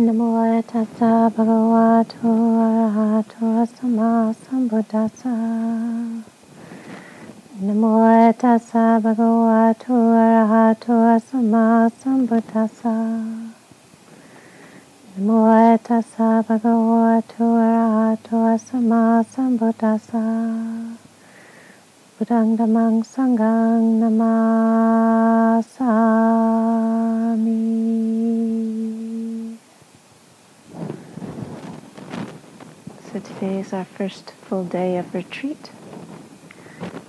Namo tassa bhagavato arahato samma sambuddhassa. Namo tassa bhagavato arahato samma sambuddhassa. Namo tassa bhagavato arahato samma sambuddhassa. Buddhang dhammang sanghang namasami. So today is our first full day of retreat.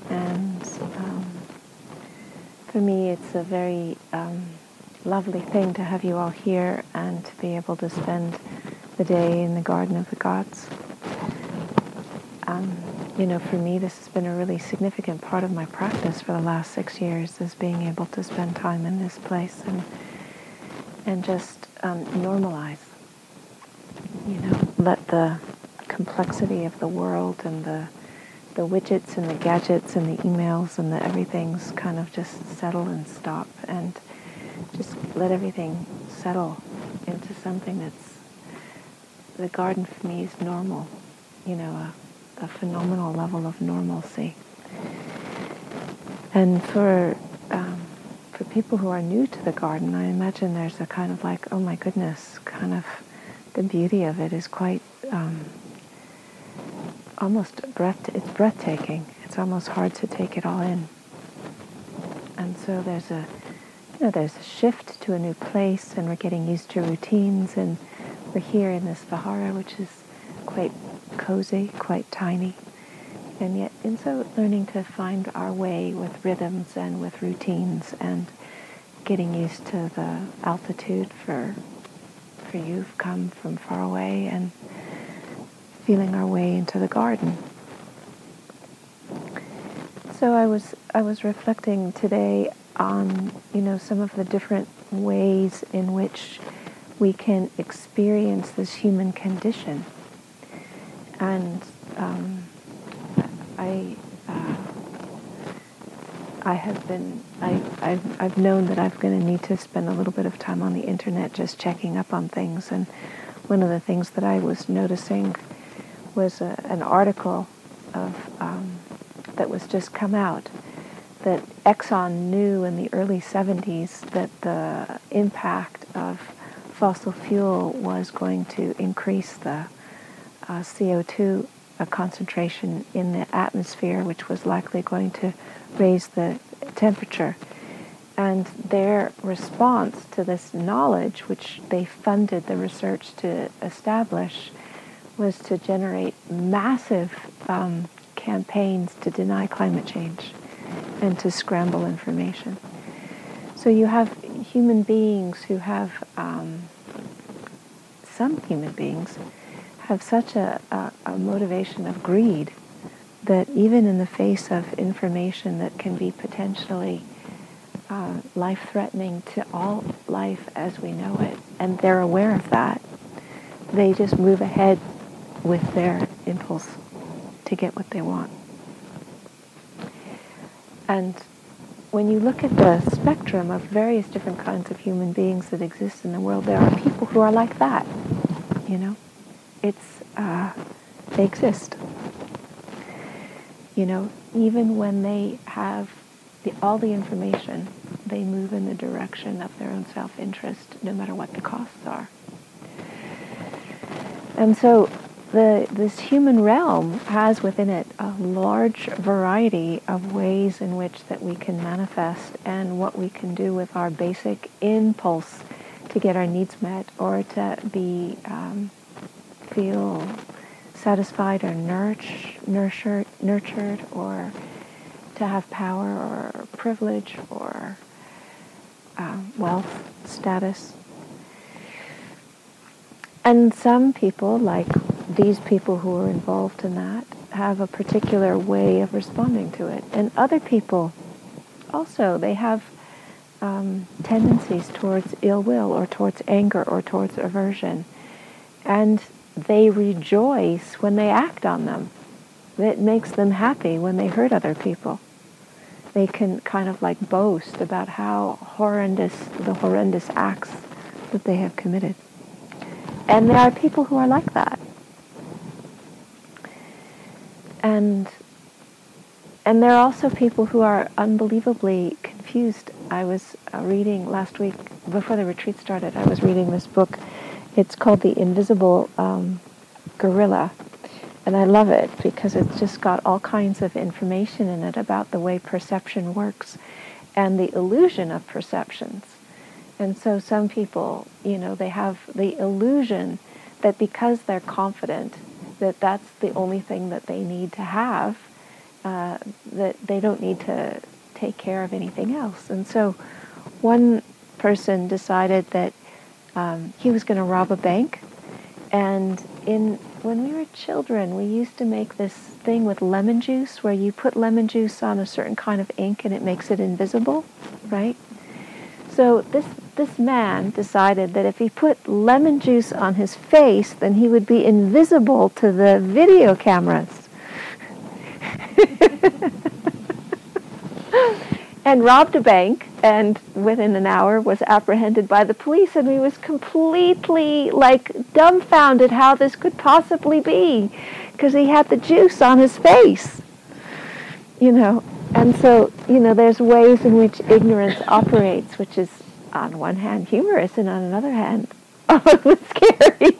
And um, for me, it's a very um, lovely thing to have you all here and to be able to spend the day in the Garden of the Gods. Um, you know, for me, this has been a really significant part of my practice for the last six years, is being able to spend time in this place and and just um, normalize. You know, let the complexity of the world and the the widgets and the gadgets and the emails and the everything's kind of just settle and stop and just let everything settle into something that's the garden for me is normal, you know, a, a phenomenal level of normalcy. And for um, for people who are new to the garden, I imagine there's a kind of like, oh my goodness, kind of the beauty of it is quite um, almost breath. It's breathtaking. It's almost hard to take it all in. And so there's a you know, there's a shift to a new place, and we're getting used to routines, and we're here in this vihara, which is quite cozy, quite tiny, and yet in so learning to find our way with rhythms and with routines, and getting used to the altitude for for you've come from far away, and feeling our way into the garden. So I was I was reflecting today on you know some of the different ways in which we can experience this human condition, and um, I uh, I have been I I've, I've known that I'm going to need to spend a little bit of time on the internet just checking up on things, and one of the things that I was noticing was a, an article of um, that was just come out that Exxon knew in the early 70s that the impact of fossil fuel was going to increase the uh, CO2 uh, concentration in the atmosphere, which was likely going to raise the temperature. And their response to this knowledge, which they funded the research to establish, was to generate massive um, campaigns to deny climate change and to scramble information. So you have human beings who have, um, some human beings have such a, a, a motivation of greed that even in the face of information that can be potentially uh, life-threatening to all life as we know it, and they're aware of that, they just move ahead with their impulse to get what they want. And when you look at the spectrum of various different kinds of human beings that exist in the world, there are people who are like that. You know, it's uh, they exist. You know, even when they have the, all the information, they move in the direction of their own self-interest, no matter what the costs are. And so the, this human realm has within it a large variety of ways in which that we can manifest and what we can do with our basic impulse to get our needs met or to be um, feel satisfied or nourish, nurtured, nurtured or to have power or privilege or um, wealth, status. And some people, like these people who are involved in that have a particular way of responding to it. And other people also, they have um, tendencies towards ill will or towards anger or towards aversion. And they rejoice when they act on them. It makes them happy when they hurt other people. They can kind of like boast about how horrendous, the horrendous acts that they have committed. and there are people who are like that. And and there are also people who are unbelievably confused. I was uh, reading last week before the retreat started. I was reading this book. It's called The Invisible um, Gorilla, and I love it because it's just got all kinds of information in it about the way perception works and the illusion of perceptions. And so some people, you know, they have the illusion that because they're confident that that's the only thing that they need to have, uh, that they don't need to take care of anything else. And so one person decided that um, he was going to rob a bank. And in when we were children, we used to make this thing with lemon juice where you put lemon juice on a certain kind of ink and it makes it invisible, right? So this this man decided that if he put lemon juice on his face, then he would be invisible to the video cameras. and robbed a bank and within an hour was apprehended by the police and he was completely like dumbfounded how this could possibly be because he had the juice on his face you know and so you know there's ways in which ignorance operates which is on one hand humorous and on another hand oh, scary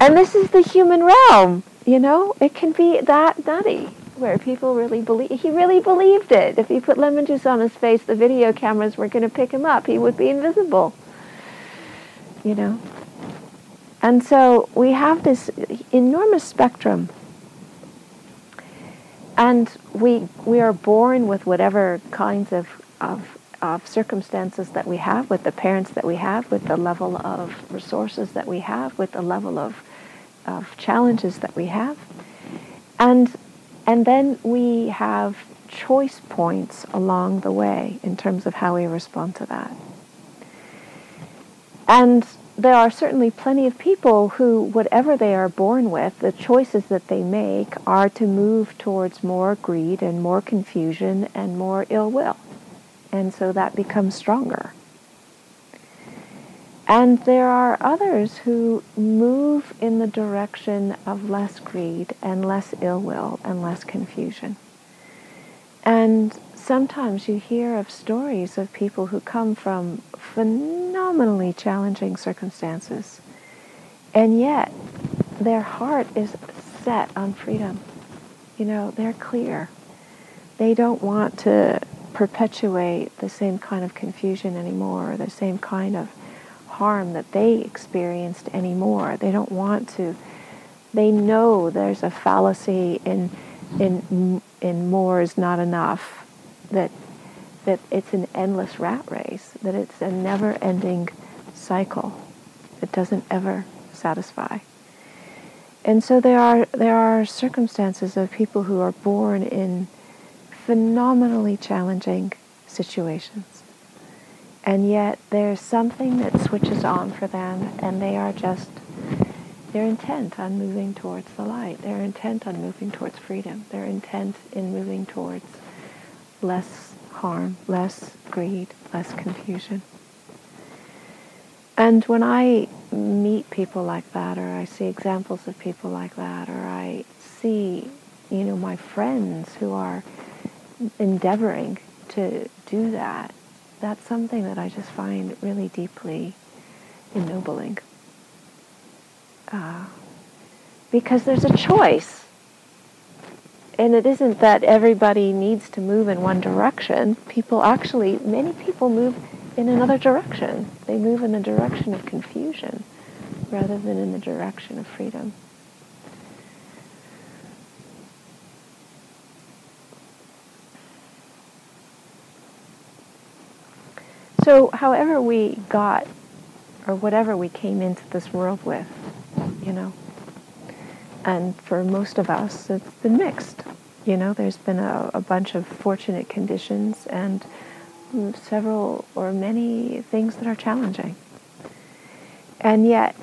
and this is the human realm you know, it can be that nutty where people really believe. He really believed it. If he put lemon juice on his face, the video cameras were going to pick him up. He would be invisible. You know. And so we have this enormous spectrum. And we we are born with whatever kinds of, of of circumstances that we have, with the parents that we have, with the level of resources that we have, with the level of of challenges that we have. And, and then we have choice points along the way in terms of how we respond to that. And there are certainly plenty of people who, whatever they are born with, the choices that they make are to move towards more greed and more confusion and more ill will. And so that becomes stronger. And there are others who move in the direction of less greed and less ill will and less confusion. And sometimes you hear of stories of people who come from phenomenally challenging circumstances, and yet their heart is set on freedom. You know, they're clear. They don't want to perpetuate the same kind of confusion anymore, or the same kind of harm that they experienced anymore. They don't want to. They know there's a fallacy in in in more is not enough. That that it's an endless rat race. That it's a never-ending cycle that doesn't ever satisfy. And so there are there are circumstances of people who are born in phenomenally challenging situations and yet there's something that switches on for them and they are just they're intent on moving towards the light they're intent on moving towards freedom they're intent in moving towards less harm less greed less confusion and when i meet people like that or i see examples of people like that or i see you know my friends who are endeavoring to do that that's something that I just find really deeply ennobling. Uh, because there's a choice. And it isn't that everybody needs to move in one direction. People actually, many people move in another direction. They move in the direction of confusion rather than in the direction of freedom. So, however we got, or whatever we came into this world with, you know, and for most of us, it's been mixed. You know, there's been a, a bunch of fortunate conditions and several or many things that are challenging. And yet,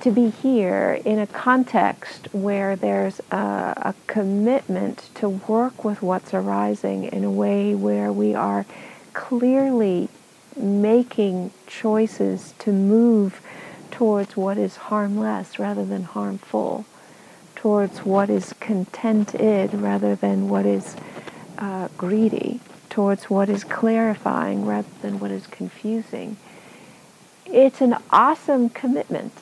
to be here in a context where there's a, a, commitment to work with what's arising in a way where we are clearly making choices to move towards what is harmless rather than harmful, towards what is contented rather than what is uh, greedy, towards what is clarifying rather than what is confusing. It's an awesome commitment.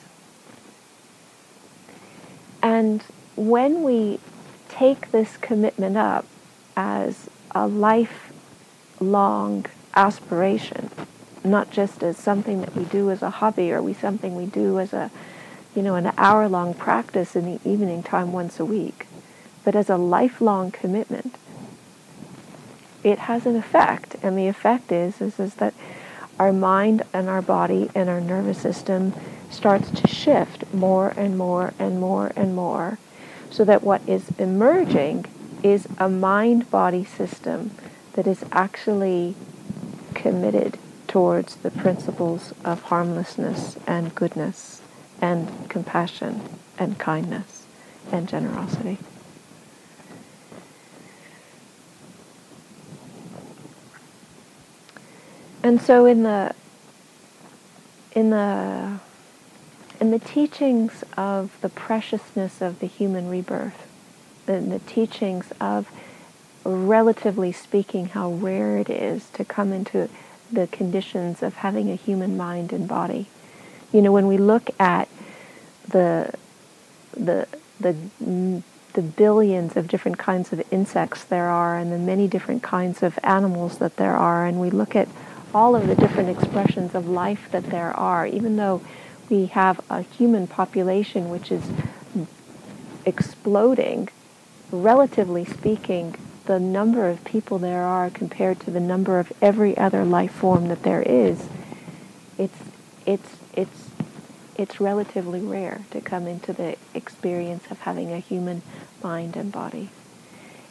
And when we take this commitment up as a lifelong aspiration, not just as something that we do as a hobby or we something we do as a you know an hour long practice in the evening time once a week. But as a lifelong commitment it has an effect. And the effect is is, is that our mind and our body and our nervous system starts to shift more and more and more and more so that what is emerging is a mind body system that is actually committed towards the principles of harmlessness and goodness and compassion and kindness and generosity. And so in the in the in the teachings of the preciousness of the human rebirth, in the teachings of relatively speaking how rare it is to come into the conditions of having a human mind and body. You know, when we look at the the the the billions of different kinds of insects there are and the many different kinds of animals that there are and we look at all of the different expressions of life that there are even though we have a human population which is exploding relatively speaking the number of people there are compared to the number of every other life form that there is, it's, it's, it's, it's relatively rare to come into the experience of having a human mind and body.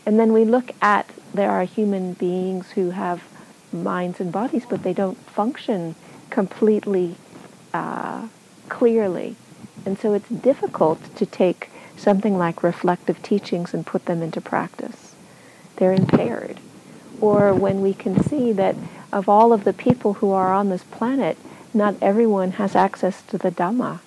And then we look at there are human beings who have minds and bodies, but they don't function completely uh, clearly. And so it's difficult to take something like reflective teachings and put them into practice they're impaired. Or when we can see that of all of the people who are on this planet, not everyone has access to the Dhamma.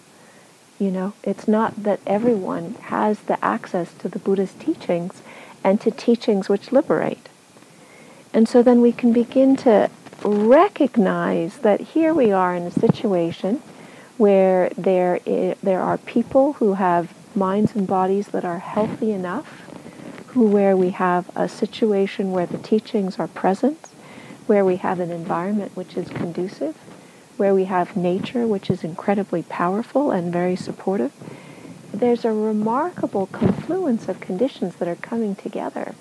You know, it's not that everyone has the access to the Buddha's teachings and to teachings which liberate. And so then we can begin to recognize that here we are in a situation where there, is, there are people who have minds and bodies that are healthy enough who, where we have a situation where the teachings are present, where we have an environment which is conducive, where we have nature which is incredibly powerful and very supportive. There's a remarkable confluence of conditions that are coming together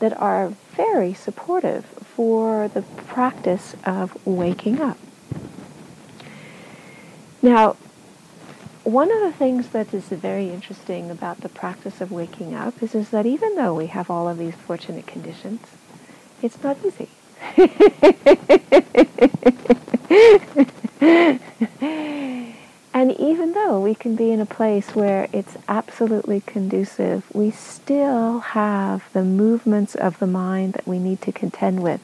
that are very supportive for the practice of waking up. Now, one of the things that is very interesting about the practice of waking up is, is that even though we have all of these fortunate conditions, it's not easy. and even though we can be in a place where it's absolutely conducive, we still have the movements of the mind that we need to contend with,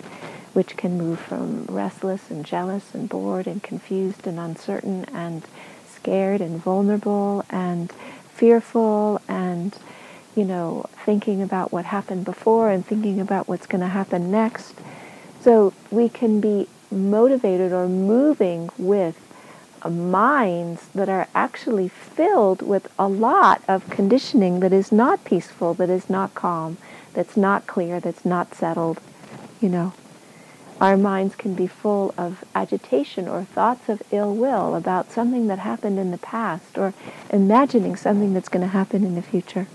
which can move from restless and jealous and bored and confused and uncertain and scared and vulnerable and fearful and you know thinking about what happened before and thinking about what's going to happen next so we can be motivated or moving with minds that are actually filled with a lot of conditioning that is not peaceful that is not calm that's not clear that's not settled you know our minds can be full of agitation or thoughts of ill will about something that happened in the past or imagining something that's going to happen in the future.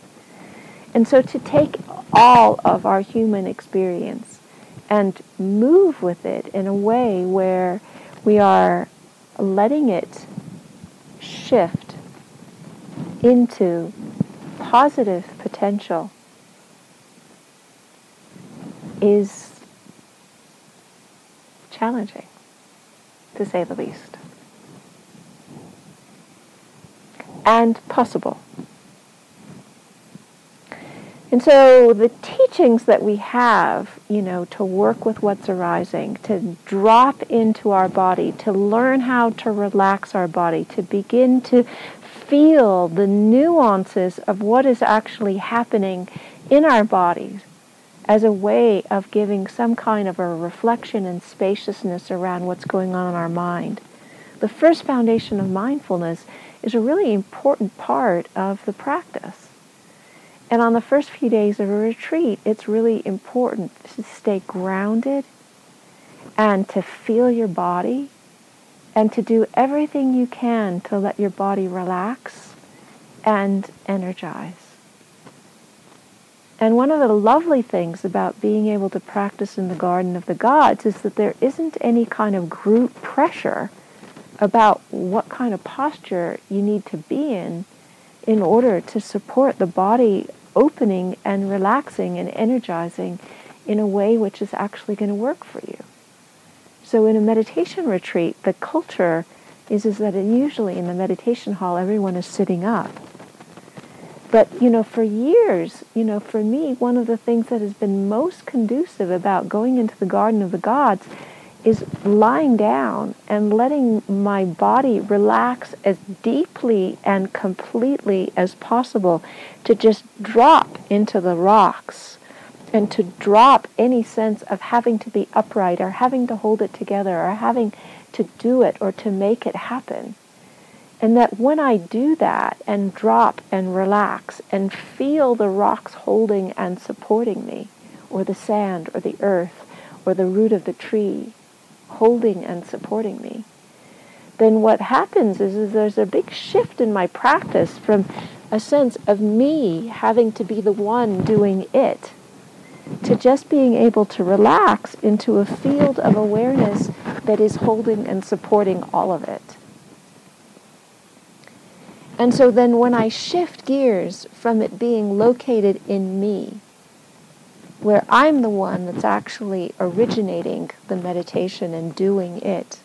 And so to take all of our human experience and move with it in a way where we are letting it shift into positive potential is challenging, to say the least. And possible. And so the teachings that we have, you know, to work with what's arising, to drop into our body, to learn how to relax our body, to begin to feel the nuances of what is actually happening in our bodies as a way of giving some kind of a reflection and spaciousness around what's going on in our mind. The first foundation of mindfulness is a really important part of the practice. And on the first few days of a retreat, it's really important to stay grounded and to feel your body and to do everything you can to let your body relax and energize. And one of the lovely things about being able to practice in the Garden of the Gods is that there isn't any kind of group pressure about what kind of posture you need to be in in order to support the body opening and relaxing and energizing in a way which is actually going to work for you. So in a meditation retreat, the culture is, is that usually in the meditation hall, everyone is sitting up. But, you know, for years, you know, for me, one of the things that has been most conducive about going into the garden of the gods is lying down and letting my body relax as deeply and completely as possible to just drop into the rocks and to drop any sense of having to be upright or having to hold it together or having to do it or to make it happen. And that when I do that and drop and relax and feel the rocks holding and supporting me, or the sand or the earth or the root of the tree, holding and supporting me, then what happens is, is there's a big shift in my practice from a sense of me having to be the one doing it to just being able to relax into a field of awareness that is holding and supporting all of it. And so then when I shift gears from it being located in me where I'm the one that's actually originating the meditation and doing it,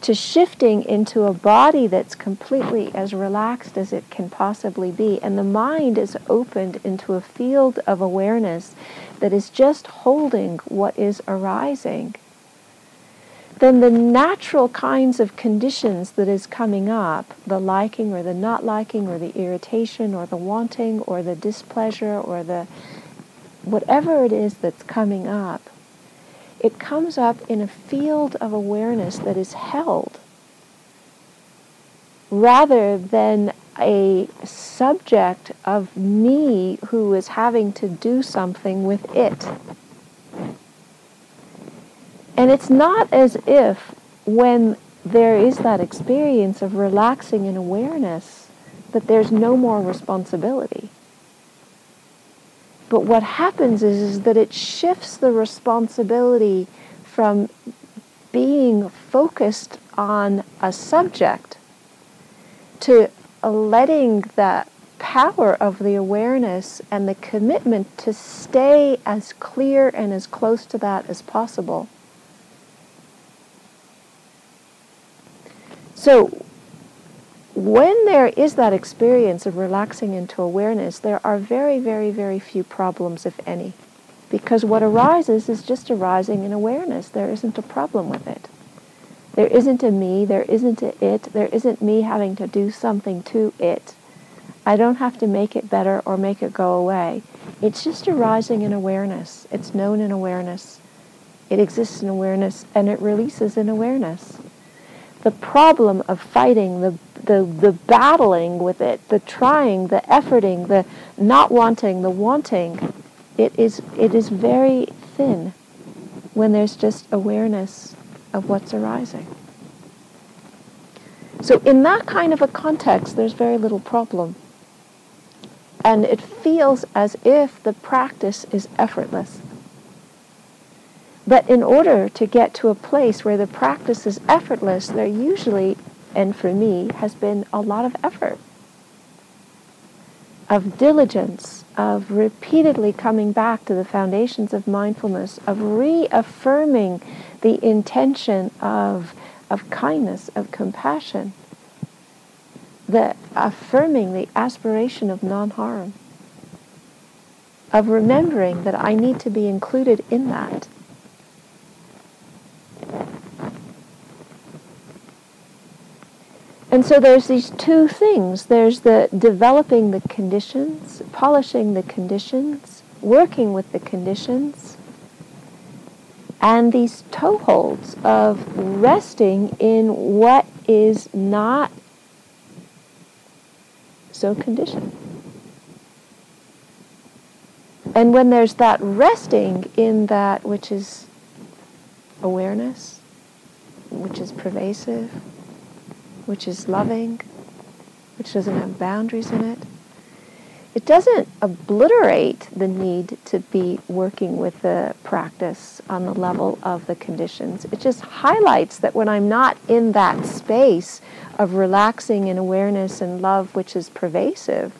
to shifting into a body that's completely as relaxed as it can possibly be. And the mind is opened into a field of awareness that is just holding what is arising. Then the natural kinds of conditions that is coming up, the liking or the not liking or the irritation or the wanting or the displeasure or the whatever it is that's coming up, it comes up in a field of awareness that is held rather than a subject of me who is having to do something with it. And it's not as if when there is that experience of relaxing in awareness that there's no more responsibility. But what happens is, is that it shifts the responsibility from being focused on a subject to letting the power of the awareness and the commitment to stay as clear and as close to that as possible. So when there is that experience of relaxing into awareness, there are very, very, very few problems, if any. Because what arises is just arising in awareness. There isn't a problem with it. There isn't a me, there isn't a it, there isn't me having to do something to it. I don't have to make it better or make it go away. It's just arising in awareness. It's known in awareness. It exists in awareness and it releases in awareness. The problem of fighting the the, the battling with it, the trying, the efforting, the not wanting, the wanting, it is, it is very thin when there's just awareness of what's arising. So in that kind of a context, there's very little problem. And it feels as if the practice is effortless. But in order to get to a place where the practice is effortless, there usually and for me, has been a lot of effort, of diligence, of repeatedly coming back to the foundations of mindfulness, of reaffirming the intention of, of kindness, of compassion, the affirming the aspiration of non-harm. of remembering that I need to be included in that. And so there's these two things. There's the developing the conditions, polishing the conditions, working with the conditions, and these toeholds of resting in what is not so conditioned. And when there's that resting in that which is awareness, which is pervasive, which is loving, which doesn't have boundaries in it, it doesn't obliterate the need to be working with the practice on the level of the conditions. It just highlights that when I'm not in that space of relaxing in awareness and love, which is pervasive,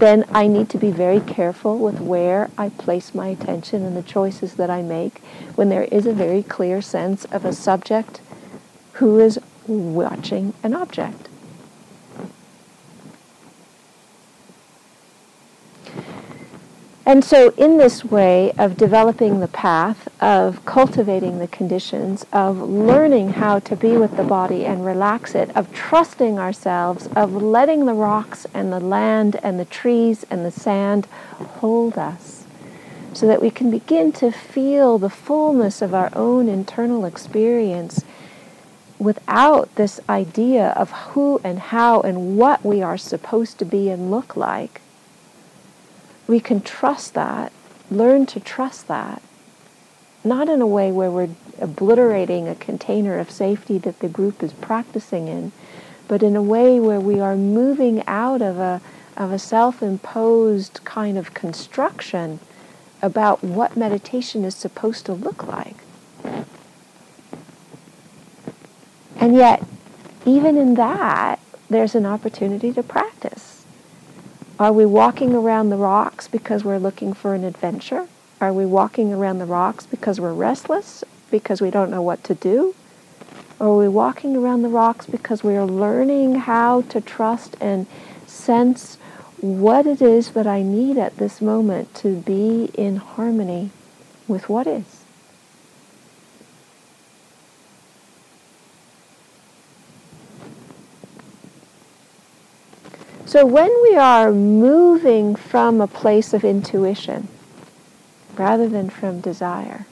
then I need to be very careful with where I place my attention and the choices that I make when there is a very clear sense of a subject who is watching an object. And so, in this way of developing the path, of cultivating the conditions, of learning how to be with the body and relax it, of trusting ourselves, of letting the rocks and the land and the trees and the sand hold us, so that we can begin to feel the fullness of our own internal experience without this idea of who and how and what we are supposed to be and look like we can trust that, learn to trust that, not in a way where we're obliterating a container of safety that the group is practicing in, but in a way where we are moving out of a, of a self-imposed kind of construction about what meditation is supposed to look like. And yet, even in that, there's an opportunity to practice. Are we walking around the rocks because we're looking for an adventure? Are we walking around the rocks because we're restless, because we don't know what to do? Or are we walking around the rocks because we are learning how to trust and sense what it is that I need at this moment to be in harmony with what is? So when we are moving from a place of intuition rather than from desire,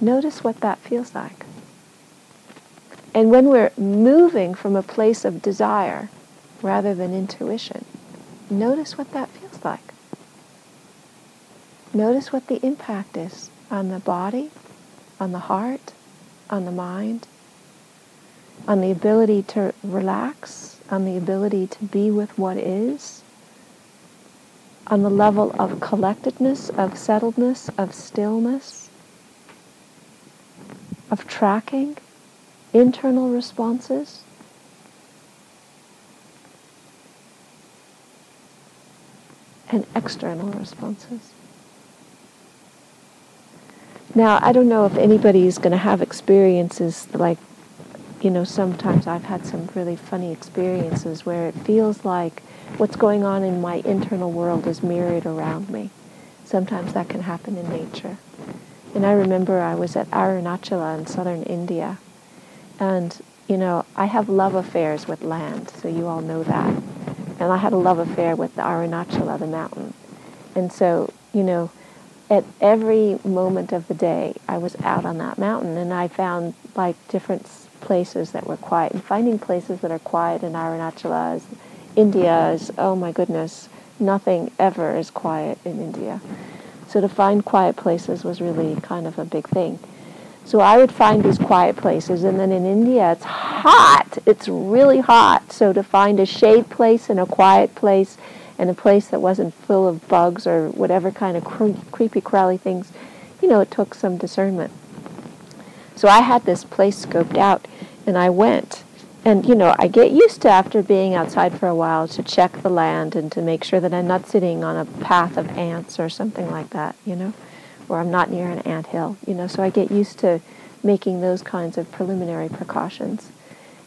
notice what that feels like. And when we're moving from a place of desire rather than intuition, notice what that feels like. Notice what the impact is on the body, on the heart, on the mind, on the ability to relax, on the ability to be with what is, on the level of collectedness, of settledness, of stillness, of tracking internal responses. And external responses. Now, I don't know if anybody is going to have experiences like you know, sometimes I've had some really funny experiences where it feels like what's going on in my internal world is mirrored around me. Sometimes that can happen in nature. And I remember I was at Arunachala in southern India. And, you know, I have love affairs with land, so you all know that. And I had a love affair with the Arunachala, the mountain. And so, you know, at every moment of the day, I was out on that mountain and I found like different places that were quiet. And finding places that are quiet in Arunachala is, India is, oh my goodness, nothing ever is quiet in India. So to find quiet places was really kind of a big thing. So I would find these quiet places, and then in India it's hot. It's really hot. So to find a shade place and a quiet place, and a place that wasn't full of bugs or whatever kind of cre- creepy, crawly things, you know, it took some discernment. So I had this place scoped out, and I went. And, you know, I get used to, after being outside for a while, to check the land and to make sure that I'm not sitting on a path of ants or something like that, you know, or I'm not near an ant hill, you know. So I get used to making those kinds of preliminary precautions.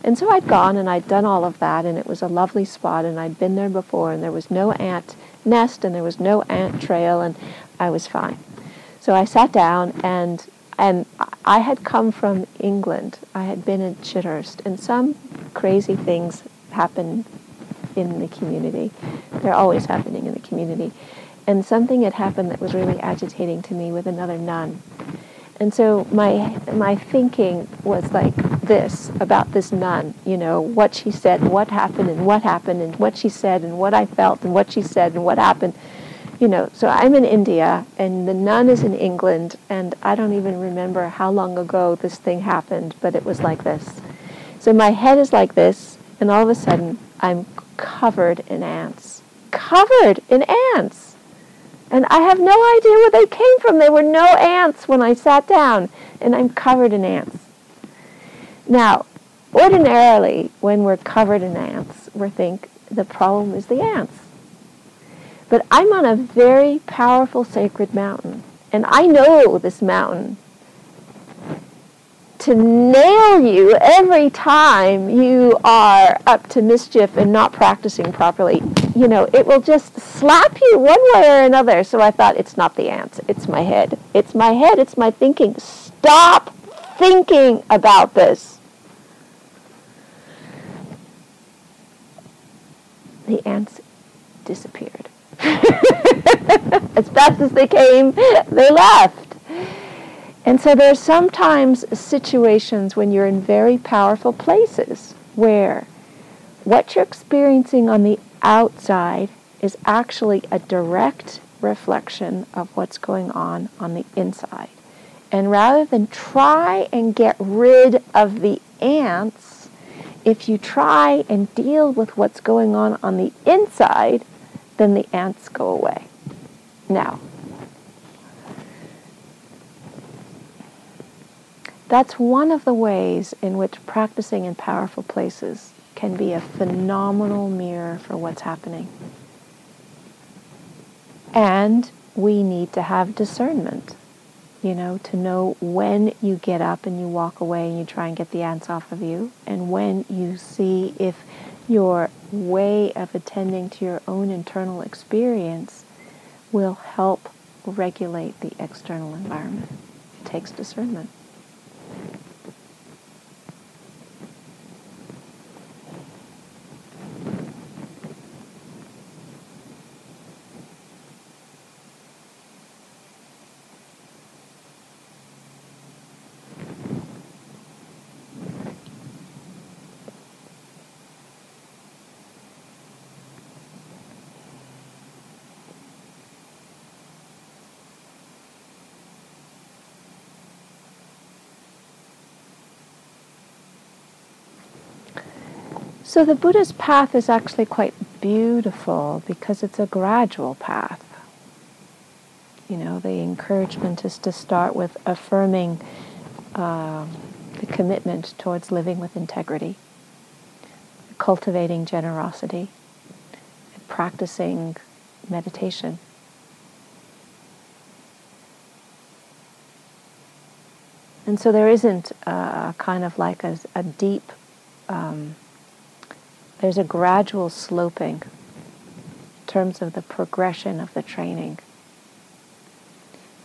And so I'd gone and I'd done all of that, and it was a lovely spot, and I'd been there before, and there was no ant nest and there was no ant trail and I was fine. So I sat down and and I had come from England. I had been at Chithurst and some crazy things happened in the community. They're always happening in the community. And something had happened that was really agitating to me with another nun. And so my my thinking was like this about this nun, you know, what she said and what happened and what happened and what she said and what I felt and what she said and what happened. You know, so I'm in India and the nun is in England and I don't even remember how long ago this thing happened, but it was like this. So my head is like this and all of a sudden I'm covered in ants. Covered in ants. And I have no idea where they came from. There were no ants when I sat down, and I'm covered in ants. Now, ordinarily, when we're covered in ants, we think the problem is the ants. But I'm on a very powerful sacred mountain, and I know this mountain to nail you every time you are up to mischief and not practicing properly. You know, it will just slap you one way or another. So I thought, it's not the ants, it's my head. It's my head, it's my thinking. Stop thinking about this. The ants disappeared. as fast as they came, they left. And so there are sometimes situations when you're in very powerful places where what you're experiencing on the outside is actually a direct reflection of what's going on on the inside. And rather than try and get rid of the ants, if you try and deal with what's going on on the inside, then the ants go away. Now, That's one of the ways in which practicing in powerful places can be a phenomenal mirror for what's happening. And we need to have discernment, you know, to know when you get up and you walk away and you try and get the ants off of you, and when you see if your way of attending to your own internal experience will help regulate the external environment. It takes discernment. So the Buddha's path is actually quite beautiful because it's a gradual path. You know, the encouragement is to start with affirming uh, the commitment towards living with integrity, cultivating generosity, and practicing meditation. And so there isn't a kind of like a, a deep um, there's a gradual sloping in terms of the progression of the training.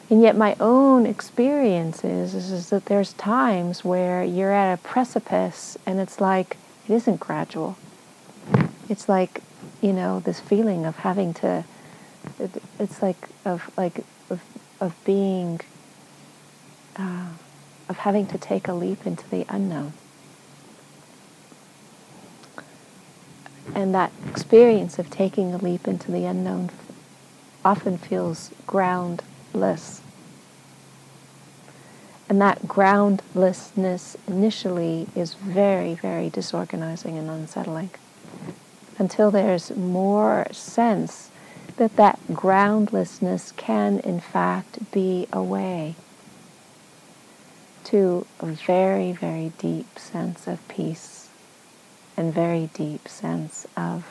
And yet, my own experience is, is, is, that there's times where you're at a precipice and it's like, it isn't gradual. It's like, you know, this feeling of having to, it, it's like, of, like, of, of being, uh, of having to take a leap into the unknown. And that experience of taking a leap into the unknown often feels groundless. And that groundlessness initially is very, very disorganizing and unsettling until there's more sense that that groundlessness can, in fact, be a way to a very, very deep sense of peace and very deep sense of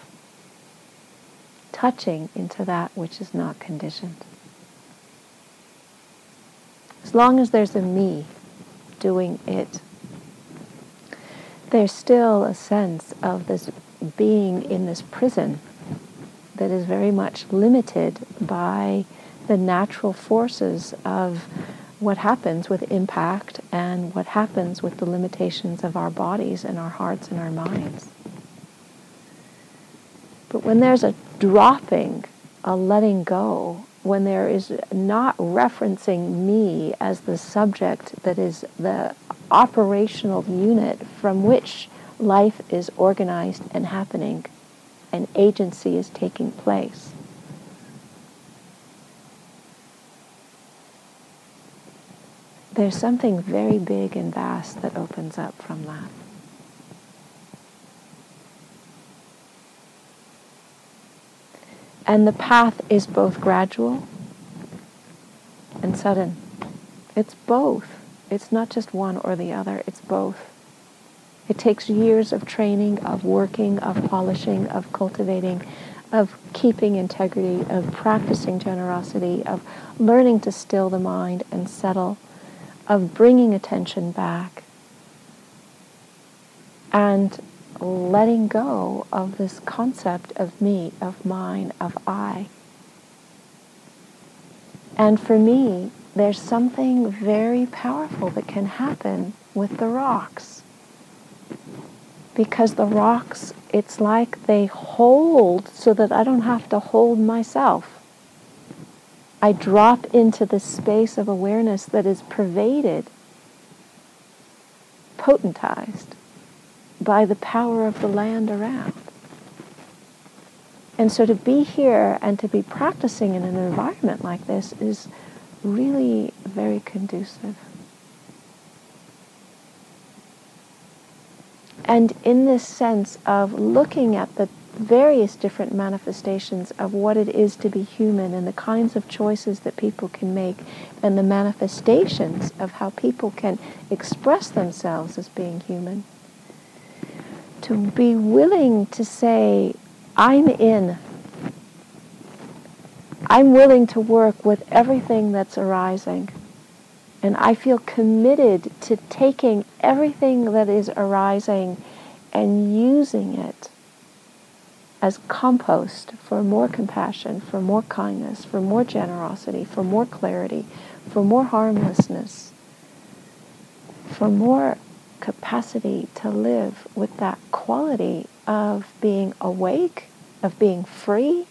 touching into that which is not conditioned. As long as there's a me doing it, there's still a sense of this being in this prison that is very much limited by the natural forces of what happens with impact and what happens with the limitations of our bodies and our hearts and our minds. But when there's a dropping, a letting go, when there is not referencing me as the subject that is the operational unit from which life is organized and happening and agency is taking place. There's something very big and vast that opens up from that. And the path is both gradual and sudden. It's both. It's not just one or the other, it's both. It takes years of training, of working, of polishing, of cultivating, of keeping integrity, of practicing generosity, of learning to still the mind and settle, of bringing attention back. And letting go of this concept of me, of mine, of I. And for me, there's something very powerful that can happen with the rocks. Because the rocks, it's like they hold so that I don't have to hold myself. I drop into the space of awareness that is pervaded, potentized by the power of the land around. And so to be here and to be practicing in an environment like this is really very conducive. And in this sense of looking at the various different manifestations of what it is to be human and the kinds of choices that people can make and the manifestations of how people can express themselves as being human to be willing to say, I'm in. I'm willing to work with everything that's arising. And I feel committed to taking everything that is arising and using it as compost for more compassion, for more kindness, for more generosity, for more clarity, for more harmlessness, for more capacity to live with that quality of being awake, of being free,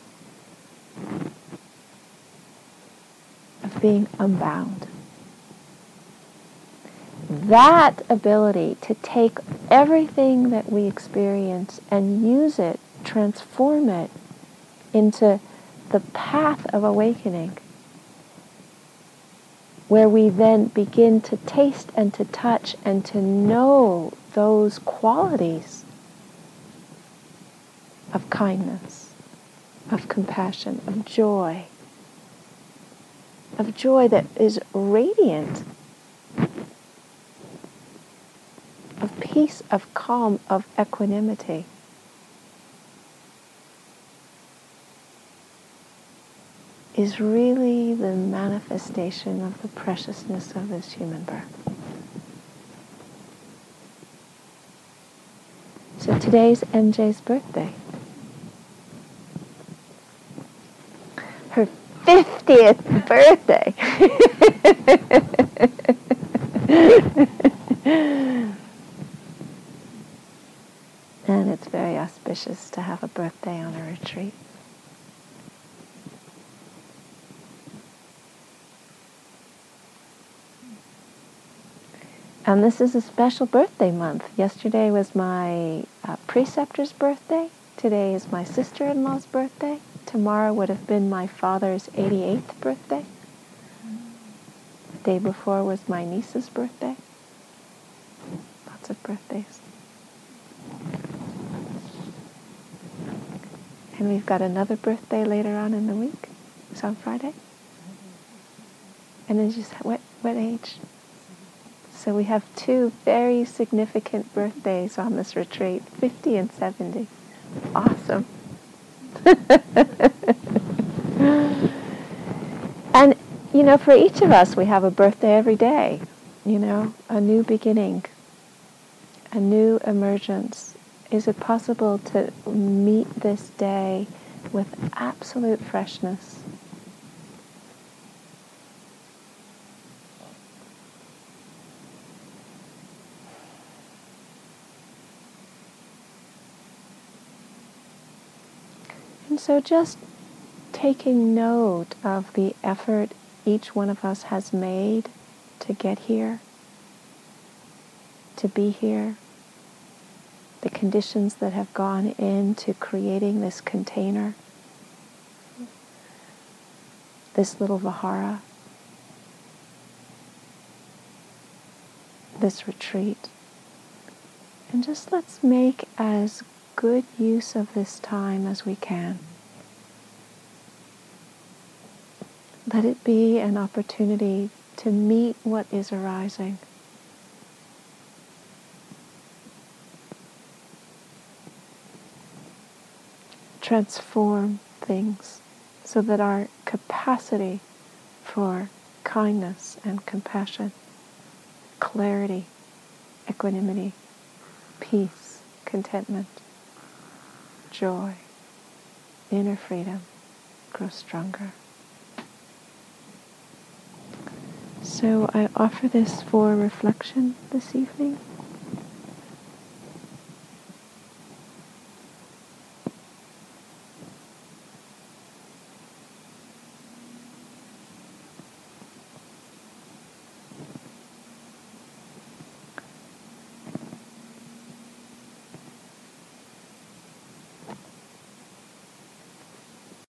of being unbound. That ability to take everything that we experience and use it, transform it into the path of awakening where we then begin to taste and to touch and to know those qualities of kindness, of compassion, of joy, of joy that is radiant, of peace, of calm, of equanimity. Is really the manifestation of the preciousness of this human birth. So today's MJ's birthday. Her 50th birthday. and it's very auspicious to have a birthday on a retreat. And this is a special birthday month. Yesterday was my uh, preceptor's birthday. Today is my sister-in-law's birthday. Tomorrow would have been my father's 88th birthday. The day before was my niece's birthday. Lots of birthdays. And we've got another birthday later on in the week. It's on Friday. And then just what what age? So we have two very significant birthdays on this retreat, 50 and 70. Awesome. and, you know, for each of us, we have a birthday every day, you know, a new beginning, a new emergence. Is it possible to meet this day with absolute freshness. So just taking note of the effort each one of us has made to get here, to be here, the conditions that have gone into creating this container, this little vihara, this retreat. And just let's make as good use of this time as we can. Let it be an opportunity to meet what is arising. Transform things so that our capacity for kindness and compassion, clarity, equanimity, peace, contentment, joy, inner freedom grow stronger. So I offer this for reflection this evening.